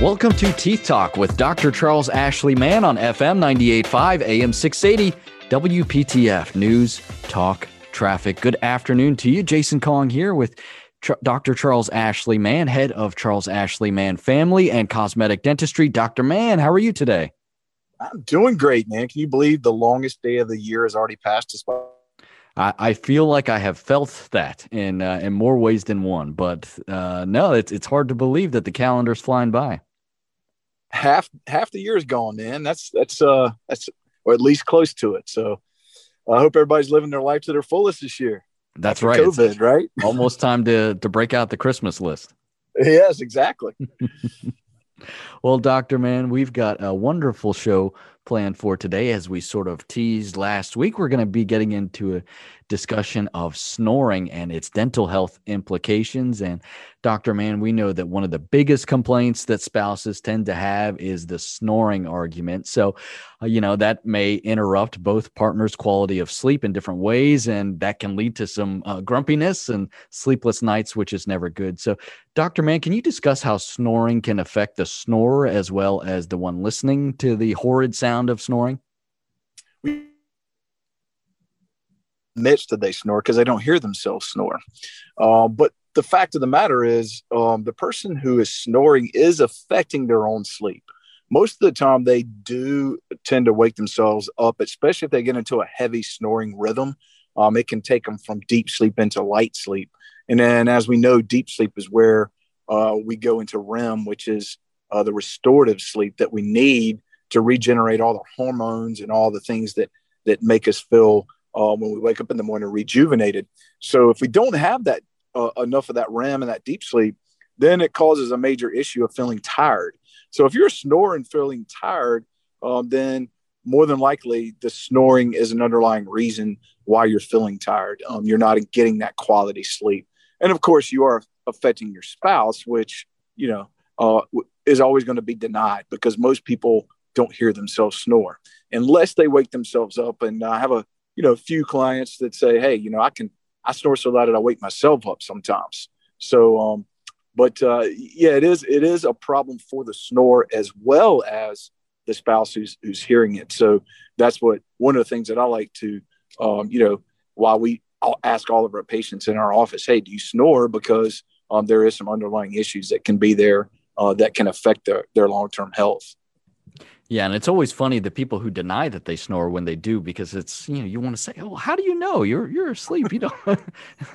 Welcome to Teeth Talk with Dr. Charles Ashley Mann on FM 98.5 AM 680 WPTF News Talk Traffic. Good afternoon to you. Jason Kong here with Tr- Dr. Charles Ashley Mann, head of Charles Ashley Mann Family and Cosmetic Dentistry. Dr. Mann, how are you today? I'm doing great, man. Can you believe the longest day of the year has already passed us by? I, I feel like I have felt that in uh, in more ways than one, but uh, no, it's it's hard to believe that the calendar's flying by half half the year is gone, Mann. That's that's uh that's or at least close to it. So I hope everybody's living their life to their fullest this year. That's right. COVID, it's right? almost time to to break out the Christmas list. Yes, exactly. well, Doctor man, we've got a wonderful show planned for today. As we sort of teased last week, we're going to be getting into a discussion of snoring and its dental health implications. And Dr. Mann, we know that one of the biggest complaints that spouses tend to have is the snoring argument. So, uh, you know, that may interrupt both partners' quality of sleep in different ways, and that can lead to some uh, grumpiness and sleepless nights, which is never good. So, Dr. Mann, can you discuss how snoring can affect the snorer as well as the one listening to the horrid sound of snoring? We admits that they snore because they don't hear themselves snore. Uh, but the fact of the matter is, um, the person who is snoring is affecting their own sleep. Most of the time, they do tend to wake themselves up, especially if they get into a heavy snoring rhythm. Um, it can take them from deep sleep into light sleep. And then, as we know, deep sleep is where uh, we go into REM, which is uh, the restorative sleep that we need to regenerate all the hormones and all the things that that make us feel uh, when we wake up in the morning rejuvenated. So if we don't have that uh, enough of that REM and that deep sleep, then it causes a major issue of feeling tired. So if you're snoring feeling tired, um, then more than likely the snoring is an underlying reason why you're feeling tired. Um, you're not getting that quality sleep, and of course you are affecting your spouse, which you know uh, is always going to be denied because most people don't hear themselves snore unless they wake themselves up. And I have a you know, a few clients that say, Hey, you know, I can, I snore so loud that I wake myself up sometimes. So, um, but uh, yeah, it is, it is a problem for the snore as well as the spouse who's, who's hearing it. So that's what, one of the things that I like to, um, you know, while we, I'll ask all of our patients in our office, Hey, do you snore? Because um, there is some underlying issues that can be there uh, that can affect their, their long-term health. Yeah, and it's always funny the people who deny that they snore when they do because it's you know you want to say, oh, how do you know you're you're asleep? You don't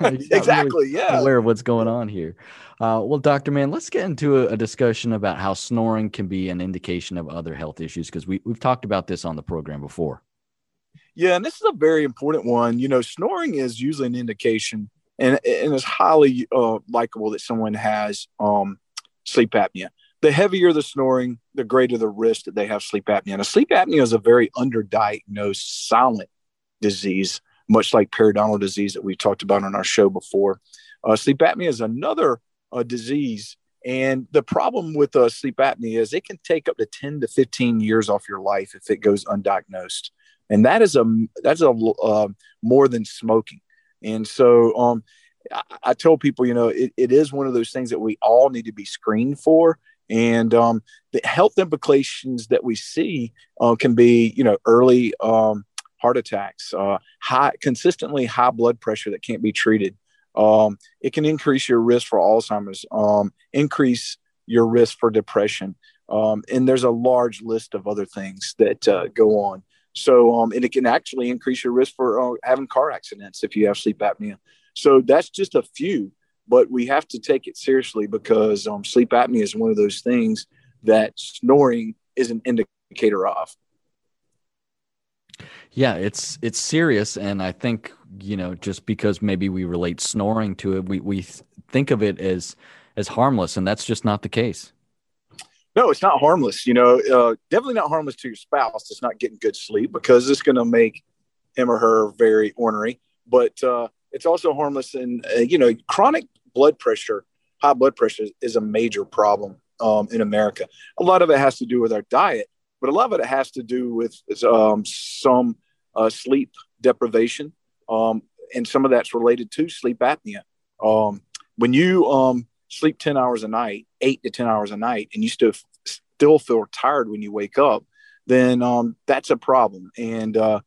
exactly, really yeah, aware of what's going on here. Uh, well, Doctor Mann, let's get into a, a, discussion about how snoring can be an indication of other health issues because we we've talked about this on the program before. Yeah, and this is a very important one. You know, snoring is usually an indication, and and it's highly uh, likable that someone has um, sleep apnea the heavier the snoring, the greater the risk that they have sleep apnea. Now, sleep apnea is a very underdiagnosed silent disease, much like periodontal disease that we talked about on our show before. Uh, sleep apnea is another uh, disease. And the problem with uh, sleep apnea is it can take up to 10 to 15 years off your life if it goes undiagnosed. And that is a, that's a, uh, more than smoking. And so, um, I, I tell people, you know, it, it is one of those things that we all need to be screened for and um, the health implications that we see uh, can be you know early um, heart attacks uh, high consistently high blood pressure that can't be treated. Um, it can increase your risk for alzheimer's um, increase your risk for depression um, and there's a large list of other things that uh, go on. So um, and it can actually increase your risk for uh, having car accidents if you have sleep apnea. So that's just a few but we have to take it seriously because um, sleep apnea is one of those things that snoring is an indicator of. Yeah, it's it's serious, and I think you know just because maybe we relate snoring to it, we we think of it as as harmless, and that's just not the case. No, it's not harmless. You know, uh, definitely not harmless to your spouse. It's not getting good sleep because it's going to make him or her very ornery. But uh, it's also harmless. And, uh, you know, chronic blood pressure, high blood pressure is a major problem um, in America. A lot of it has to do with our diet, but a lot of it has to do with um, some uh, sleep deprivation. Um, and some of that's related to sleep apnea. Um, when you um, sleep 10 hours a night, eight to 10 hours a night, and you still still feel tired when you wake up, then um, that's a problem. And uh,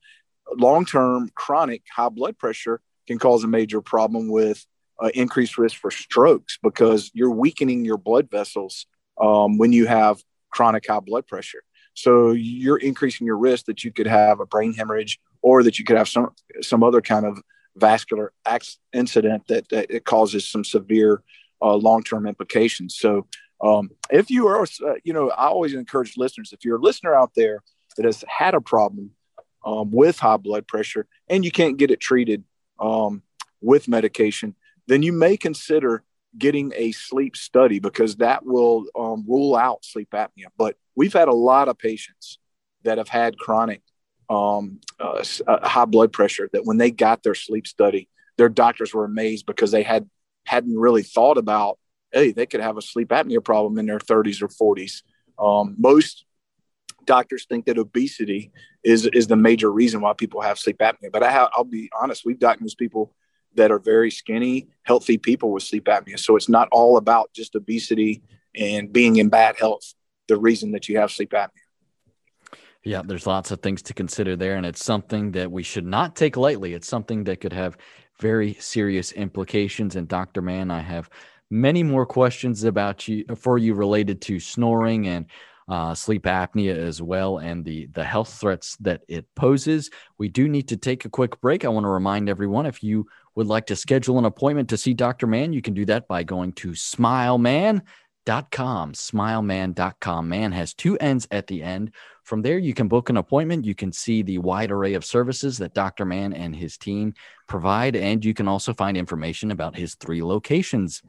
long term chronic high blood pressure can cause a major problem with uh, increased risk for strokes because you're weakening your blood vessels um, when you have chronic high blood pressure. So you're increasing your risk that you could have a brain hemorrhage or that you could have some some other kind of vascular incident that, that it causes some severe uh, long term implications. So um, if you are, uh, you know, I always encourage listeners if you're a listener out there that has had a problem um, with high blood pressure and you can't get it treated um, with medication, then you may consider getting a sleep study because that will um, rule out sleep apnea. But we've had a lot of patients that have had chronic um, uh, uh, high blood pressure that when they got their sleep study, their doctors were amazed because they had hadn't really thought about hey they could have a sleep apnea problem in their 30s or 40s. Um, most doctors think that obesity is is the major reason why people have sleep apnea. But I have, I'll be honest, we've diagnosed people that are very skinny, healthy people with sleep apnea. So it's not all about just obesity and being in bad health. The reason that you have sleep apnea. Yeah, there's lots of things to consider there, and it's something that we should not take lightly. It's something that could have very serious implications. And Dr. Mann, I have many more questions about you for you related to snoring and uh, sleep apnea as well, and the the health threats that it poses. We do need to take a quick break. I want to remind everyone if you would like to schedule an appointment to see Dr. Mann, you can do that by going to SmileMan.com. SmileMan.com. Man has two N's at the end. From there, you can book an appointment. You can see the wide array of services that Dr. Mann and his team provide, and you can also find information about his three locations.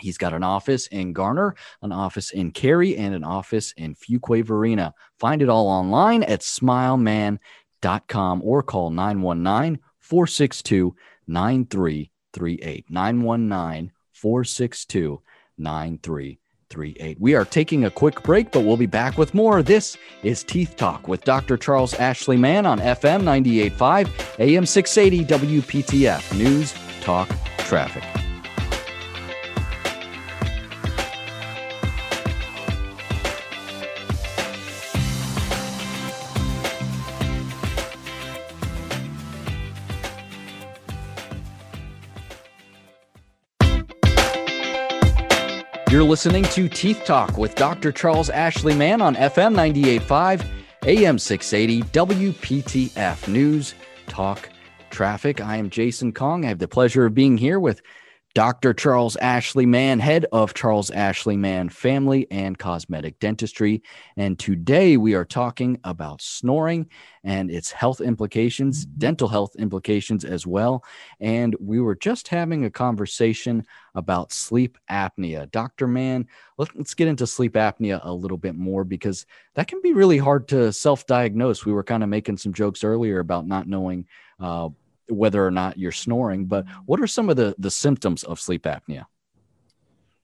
He's got an office in Garner, an office in Cary, and an office in Fuquay-Varina. Find it all online at smileman.com or call 919 462 9338. 919 462 9338. We are taking a quick break, but we'll be back with more. This is Teeth Talk with Dr. Charles Ashley Mann on FM 985, AM 680, WPTF, News, Talk, Traffic. You're listening to Teeth Talk with Dr. Charles Ashley Mann on FM 98.5, AM 680, WPTF News, Talk, Traffic. I am Jason Kong. I have the pleasure of being here with Dr. Charles Ashley Mann, head of Charles Ashley Mann Family and Cosmetic Dentistry. And today we are talking about snoring and its health implications, dental health implications as well. And we were just having a conversation about sleep apnea. Dr. Mann, let's get into sleep apnea a little bit more because that can be really hard to self diagnose. We were kind of making some jokes earlier about not knowing. Uh, whether or not you're snoring, but what are some of the, the symptoms of sleep apnea?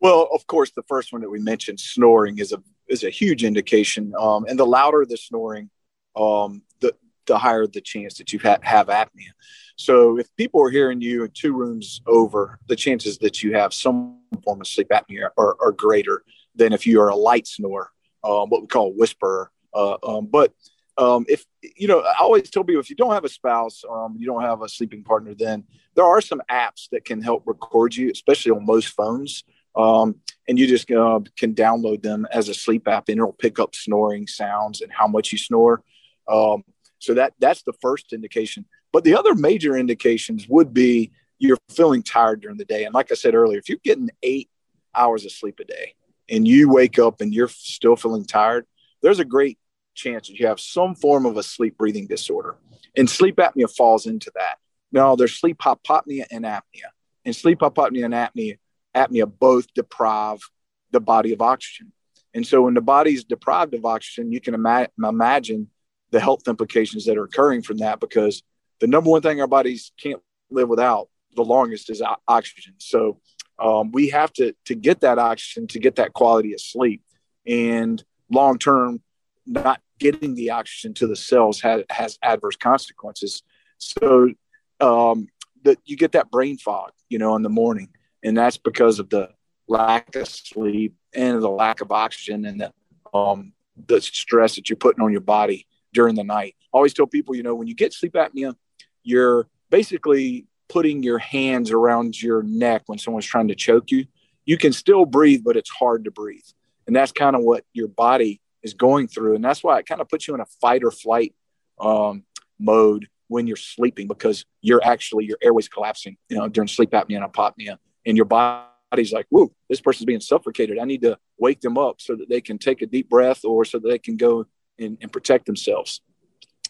Well, of course, the first one that we mentioned, snoring, is a is a huge indication. Um, and the louder the snoring, um, the the higher the chance that you ha- have apnea. So, if people are hearing you in two rooms over, the chances that you have some form of sleep apnea are, are greater than if you are a light snorer, um, what we call a whisperer. Uh, um, but um, if you know, I always tell people if you don't have a spouse, um, you don't have a sleeping partner, then there are some apps that can help record you, especially on most phones. Um, and you just uh, can download them as a sleep app, and it'll pick up snoring sounds and how much you snore. Um, so that that's the first indication. But the other major indications would be you're feeling tired during the day. And like I said earlier, if you're getting eight hours of sleep a day and you wake up and you're still feeling tired, there's a great chances you have some form of a sleep breathing disorder. And sleep apnea falls into that. Now, there's sleep hypopnea and apnea. And sleep hypopnea and apnea, apnea both deprive the body of oxygen. And so when the body's deprived of oxygen, you can ima- imagine the health implications that are occurring from that because the number one thing our bodies can't live without the longest is oxygen. So um, we have to to get that oxygen to get that quality of sleep. And long term, not getting the oxygen to the cells has, has adverse consequences. So um, that you get that brain fog, you know, in the morning, and that's because of the lack of sleep and the lack of oxygen and the um, the stress that you're putting on your body during the night. I always tell people, you know, when you get sleep apnea, you're basically putting your hands around your neck when someone's trying to choke you. You can still breathe, but it's hard to breathe. And that's kind of what your body is going through. And that's why it kind of puts you in a fight or flight um, mode when you're sleeping because you're actually, your airways collapsing, you know, during sleep apnea and hypopnea. And your body's like, whoa, this person's being suffocated. I need to wake them up so that they can take a deep breath or so that they can go and, and protect themselves.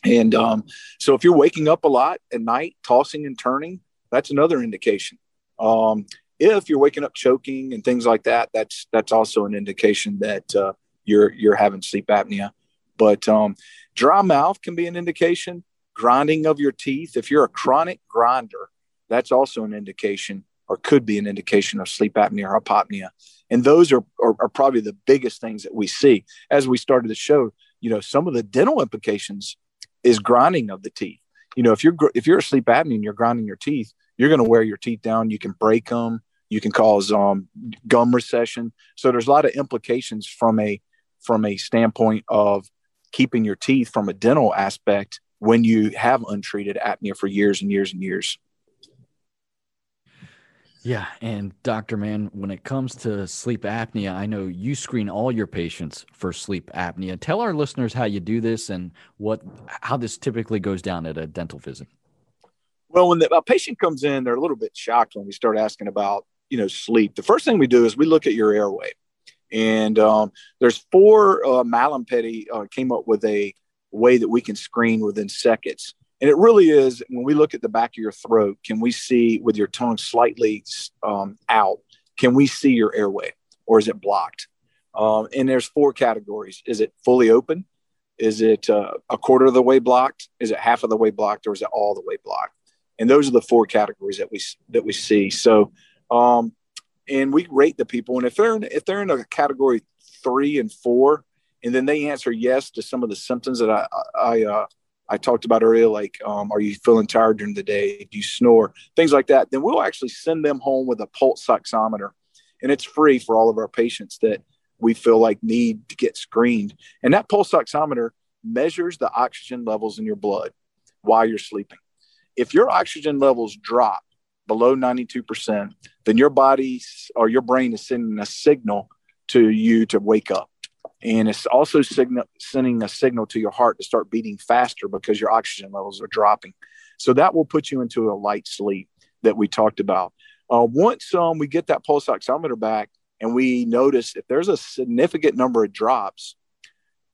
And um, so if you're waking up a lot at night, tossing and turning, that's another indication. Um, if you're waking up choking and things like that, that's that's also an indication that uh, you're you're having sleep apnea. But um, dry mouth can be an indication. Grinding of your teeth. If you're a chronic grinder, that's also an indication or could be an indication of sleep apnea or hypopnea. And those are, are, are probably the biggest things that we see. As we started to show, you know, some of the dental implications is grinding of the teeth. You know, if you're if you're a sleep apnea and you're grinding your teeth, you're going to wear your teeth down. You can break them. You can cause um, gum recession. So there's a lot of implications from a from a standpoint of keeping your teeth from a dental aspect when you have untreated apnea for years and years and years. Yeah. And Dr. Mann, when it comes to sleep apnea, I know you screen all your patients for sleep apnea. Tell our listeners how you do this and what how this typically goes down at a dental visit. Well, when the, a patient comes in, they're a little bit shocked when we start asking about, you know, sleep. The first thing we do is we look at your airway. And um, there's four, uh, Mallampati uh, came up with a way that we can screen within seconds. And it really is when we look at the back of your throat, can we see with your tongue slightly um, out, can we see your airway or is it blocked? Um, and there's four categories. Is it fully open? Is it uh, a quarter of the way blocked? Is it half of the way blocked or is it all the way blocked? And those are the four categories that we, that we see. So, um, and we rate the people. And if they're in, if they're in a category three and four, and then they answer yes to some of the symptoms that I, I, uh, I talked about earlier, like, um, are you feeling tired during the day? Do you snore? Things like that. Then we'll actually send them home with a pulse oximeter. And it's free for all of our patients that we feel like need to get screened. And that pulse oximeter measures the oxygen levels in your blood while you're sleeping. If your oxygen levels drop below 92%, then your body or your brain is sending a signal to you to wake up and it's also signal, sending a signal to your heart to start beating faster because your oxygen levels are dropping. So that will put you into a light sleep that we talked about. Uh, once um, we get that pulse oximeter back and we notice if there's a significant number of drops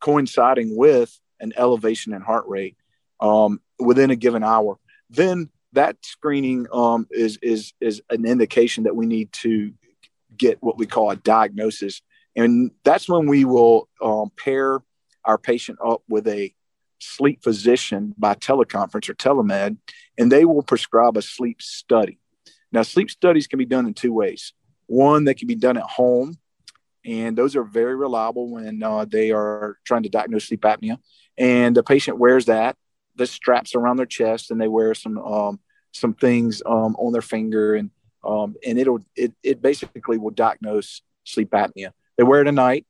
coinciding with an elevation in heart rate um, within a given hour, then that screening um, is is is an indication that we need to get what we call a diagnosis and that's when we will um, pair our patient up with a sleep physician by teleconference or telemed, and they will prescribe a sleep study. Now, sleep studies can be done in two ways. One, they can be done at home, and those are very reliable when uh, they are trying to diagnose sleep apnea. And the patient wears that, the straps around their chest, and they wear some um, some things um, on their finger, and um, and it'll it, it basically will diagnose sleep apnea. They wear it at night.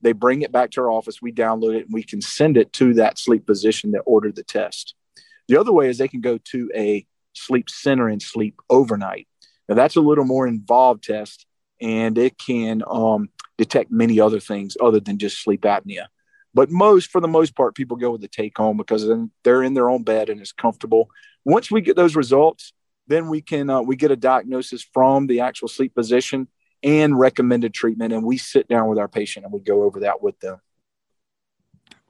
They bring it back to our office. We download it and we can send it to that sleep physician that ordered the test. The other way is they can go to a sleep center and sleep overnight. Now, that's a little more involved test and it can um, detect many other things other than just sleep apnea. But most, for the most part, people go with the take home because then they're in their own bed and it's comfortable. Once we get those results, then we can uh, we get a diagnosis from the actual sleep physician and recommended treatment. And we sit down with our patient and we go over that with them.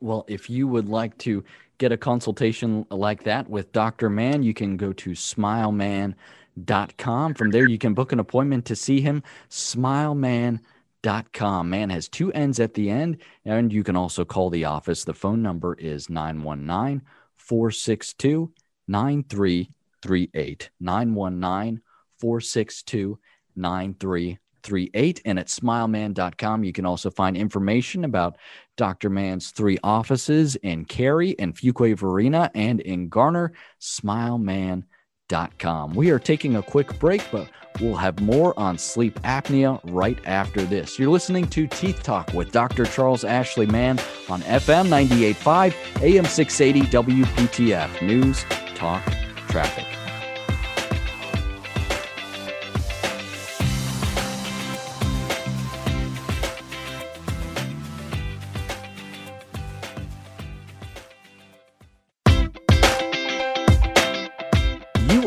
Well, if you would like to get a consultation like that with Dr. Mann, you can go to smileman.com. From there, you can book an appointment to see him. Smileman.com. Man has two N's at the end, and you can also call the office. The phone number is 919 462 9338. 919 462 9338. and at smileman.com you can also find information about Dr. Mann's three offices in Cary, in Fuquay-Varina, and in Garner, smileman.com. sleepapnea.com. We are taking a quick break, but we'll have more on sleep apnea right after this. You're listening to Teeth Talk with Dr. Charles Ashley Mann on FM 98.5, AM 680, WPTF News, Talk, Traffic.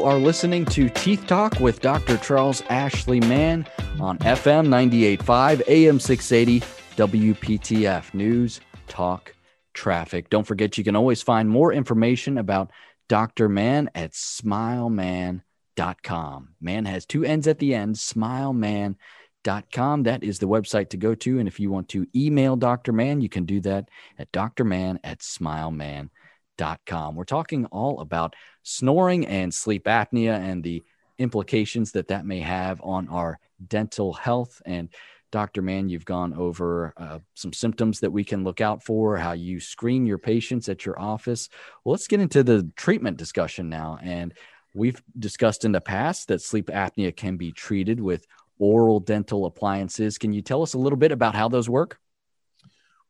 Are listening to Teeth Talk with Dr. Charles Ashley Mann on FM 98.5, AM 680, WPTF News, Talk, Traffic. Don't forget, you can always find more information about Dr. Mann at smileman.com. Man has two N's at the end, smileman.com. That is the website to go to. And if you want to email Dr. Mann, you can do that at drman at smileman.com We're talking all about snoring and sleep apnea and the implications that that may have on our dental health. And Dr. Mann, you've gone over uh, some symptoms that we can look out for, how you screen your patients at your office. Well, let's get into the treatment discussion now. And we've discussed in the past that sleep apnea can be treated with oral dental appliances. Can you tell us a little bit about how those work?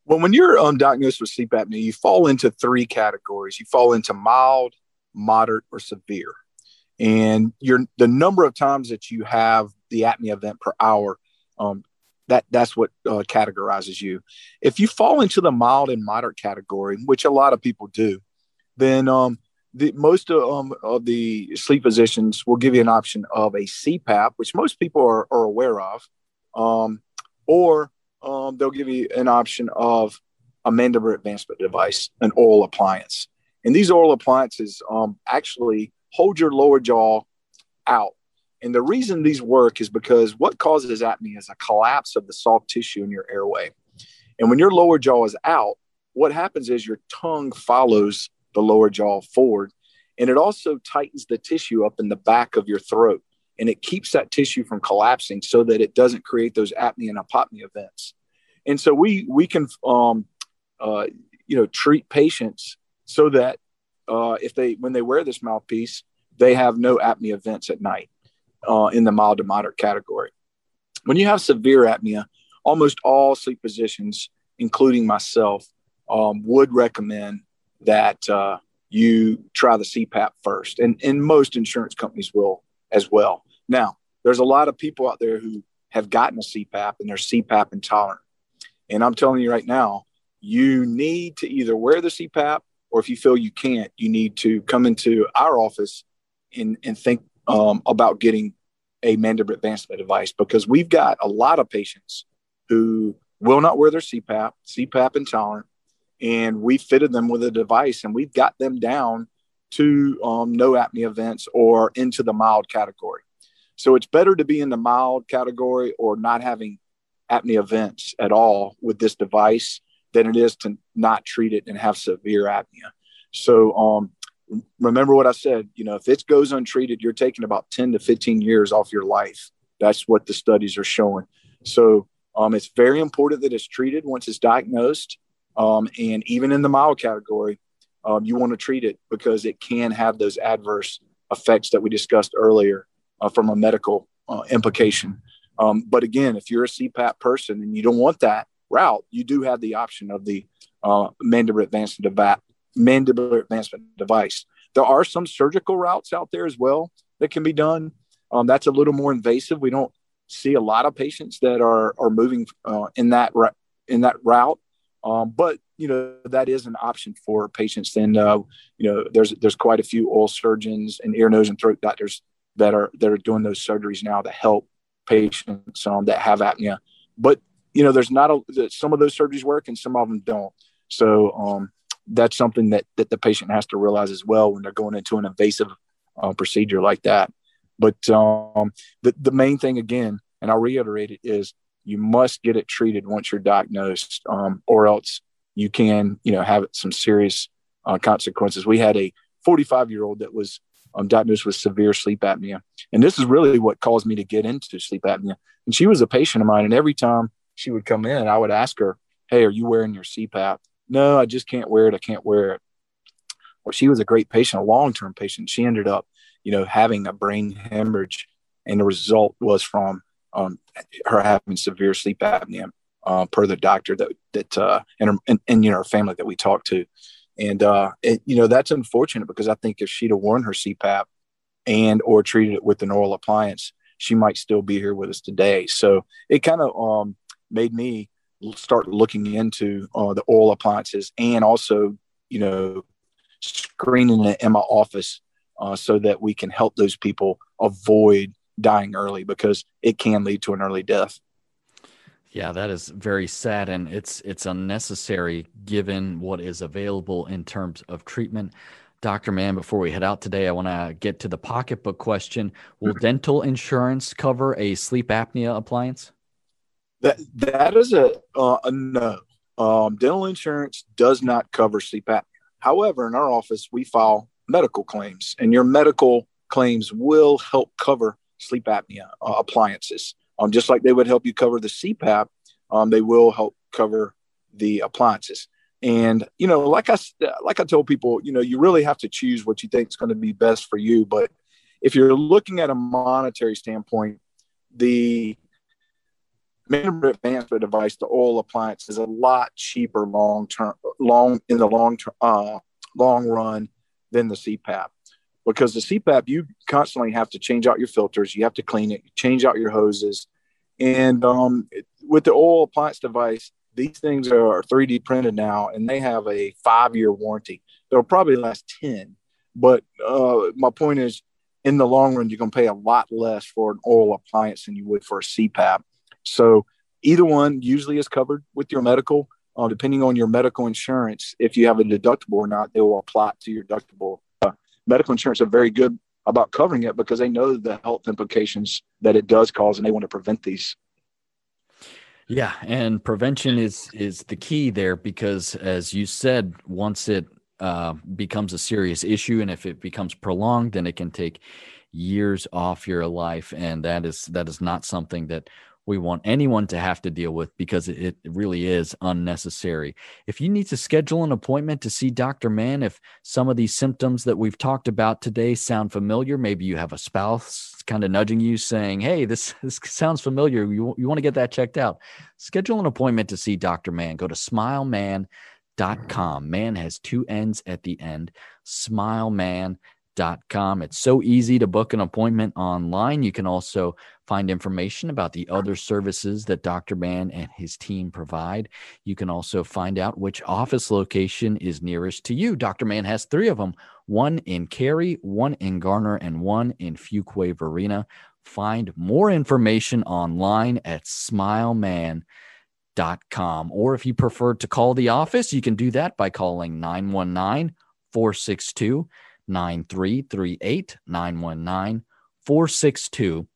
Well, when you're um, diagnosed with sleep apnea, you fall into three categories. You fall into mild, moderate, or severe. And your the number of times that you have the apnea event per hour, um, that that's what uh, categorizes you. If you fall into the mild and moderate category, which a lot of people do, then um, the most of, um, of the sleep physicians will give you an option of a CPAP, which most people are, are aware of, um, or um, they'll give you an option of a mandibular advancement device, an oral appliance. And these oral appliances um, actually hold your lower jaw out. And the reason these work is because what causes apnea is a collapse of the soft tissue in your airway. And when your lower jaw is out, what happens is your tongue follows the lower jaw forward. And it also tightens the tissue up in the back of your throat and it keeps that tissue from collapsing so that it doesn't create those apnea and hypopnea events. And so we we can um, uh, you know treat patients so that uh, if they when they wear this mouthpiece, they have no apnea events at night uh, in the mild to moderate category. When you have severe apnea, almost all sleep physicians, including myself, um, would recommend that uh, you try the CPAP first, and and most insurance companies will as well. Now, there's a lot of people out there who have gotten a CPAP and they're CPAP intolerant. And I'm telling you right now, you need to either wear the CPAP or if you feel you can't, you need to come into our office and, and think um, about getting a mandibular advancement device because we've got a lot of patients who will not wear their CPAP, CPAP intolerant, and we fitted them with a device and we've got them down to um, no apnea events or into the mild category. So it's better to be in the mild category or not having apnea events at all with this device than it is to not treat it and have severe apnea. So um, remember what I said, you know, if it goes untreated, you're taking about 10 to 15 years off your life. That's what the studies are showing. So um, it's very important that it's treated once it's diagnosed. Um, and even in the mild category, um, you want to treat it because it can have those adverse effects that we discussed earlier uh, from a medical uh, implication. Um, but again, if you're a CPAP person and you don't want that route, you do have the option of the uh, mandibular advancement device. Mandibular advancement device. There are some surgical routes out there as well that can be done. Um, that's a little more invasive. We don't see a lot of patients that are are moving uh, in that in that route. Um, but you know that is an option for patients. And uh, you know there's there's quite a few oral surgeons and ear, nose, and throat doctors that are that are doing those surgeries now to help patients um, that have apnea. But you know, there's not a some of those surgeries work and some of them don't. So um, that's something that that the patient has to realize as well when they're going into an invasive uh, procedure like that. But um, the the main thing again, and I'll reiterate it, is you must get it treated once you're diagnosed, um, or else you can you know have some serious uh, consequences. We had a 45 year old that was um, diagnosed with severe sleep apnea. And this is really what caused me to get into sleep apnea. And she was a patient of mine. And every time she would come in, I would ask her, Hey, are you wearing your CPAP? No, I just can't wear it. I can't wear it. Well, she was a great patient, a long term patient. She ended up, you know, having a brain hemorrhage, and the result was from um, her having severe sleep apnea, uh, per the doctor that that uh, and, her, and, and you know her family that we talked to, and uh, it, you know that's unfortunate because I think if she'd have worn her CPAP and or treated it with an oral appliance, she might still be here with us today. So it kind of um, made me start looking into uh, the oral appliances and also, you know, screening it in my office uh, so that we can help those people avoid dying early because it can lead to an early death. Yeah, that is very sad and it's it's unnecessary given what is available in terms of treatment. Dr. Mann, before we head out today, I want to get to the pocketbook question. Will mm-hmm. dental insurance cover a sleep apnea appliance? That that is a, uh, a no. Um, dental insurance does not cover sleep apnea. However, in our office, we file medical claims, and your medical claims will help cover sleep apnea uh, appliances. Um, just like they would help you cover the CPAP, um, they will help cover the appliances. And you know, like I like I told people, you know, you really have to choose what you think is going to be best for you. But if you're looking at a monetary standpoint, the mandibular advancement device, the oral appliance, is a lot cheaper long term, long in the long term, uh, long run than the CPAP. Because the CPAP, you constantly have to change out your filters, you have to clean it, change out your hoses, and um, with the oral appliance device, these things are 3D printed now, and they have a five year warranty. They'll probably last ten. But uh, my point is, in the long run, you're going to pay a lot less for an oral appliance than you would for a CPAP. So either one usually is covered with your medical. Uh, depending on your medical insurance, if you have a deductible or not, they will apply to your deductible. Medical insurance are very good about covering it because they know the health implications that it does cause, and they want to prevent these. Yeah, and prevention is is the key there because, as you said, once it uh, becomes a serious issue, and if it becomes prolonged, then it can take years off your life, and that is that is not something that we want anyone to have to deal with because it, really is unnecessary. If you need to schedule an appointment to see Dr. Mann, if some of these symptoms that we've talked about today sound familiar, maybe you have a spouse kind of nudging you saying, Hey, this, this sounds familiar. You, you want to get that checked out. Schedule an appointment to see Dr. Mann. Go to smileman.com. Man has two N's at the end. Smileman.com com. It's so easy to book an appointment online. You can also find information about the other services that Dr. Mann and his team provide. You can also find out which office location is nearest to you. Dr. Mann has three of them one in Cary, one in Garner, and one in Fuquay Varina. Find more information online at smileman.com. Or if you prefer to call the office, you can do that by calling 919 462 9338 919 462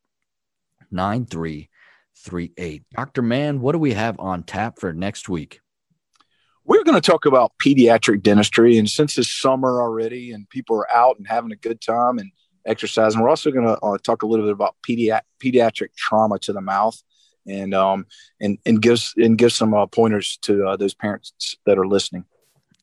9338. Dr. Mann, what do we have on tap for next week? We're going to talk about pediatric dentistry. And since it's summer already and people are out and having a good time and exercising, we're also going to uh, talk a little bit about pediatric pediatric trauma to the mouth and um and and gives and give some uh, pointers to uh, those parents that are listening.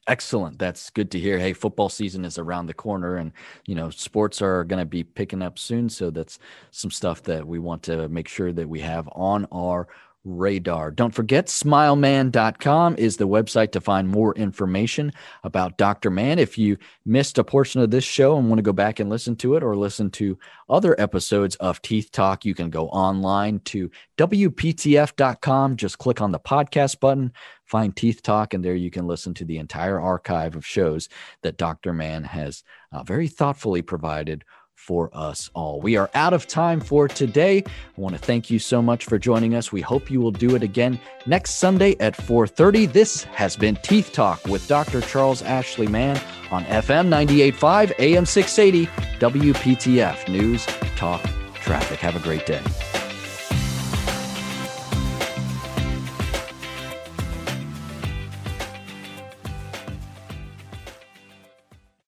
Excellent. That's good to hear. Hey, football season is around the corner and, you know, sports are going to be picking up soon. So that's some stuff that we want to make sure that we have on our radar. Don't forget, smileman.com is the website to find more information about Dr. Mann. If you missed a portion of this show and want to go back and listen to it or listen to other episodes of Teeth Talk, you can go online to WPTF.com. Just click on the podcast button, find Teeth Talk, and there you can listen to the entire archive of shows that Dr. Mann has uh, very thoughtfully provided for us all. We are out of time for today. I want to thank you so much for joining us. We hope you will do it again next Sunday at 4:30. This has been Teeth Talk with Dr. Charles Ashley Mann on FM 98.5 AM 680 WPTF News Talk Traffic. Have a great day.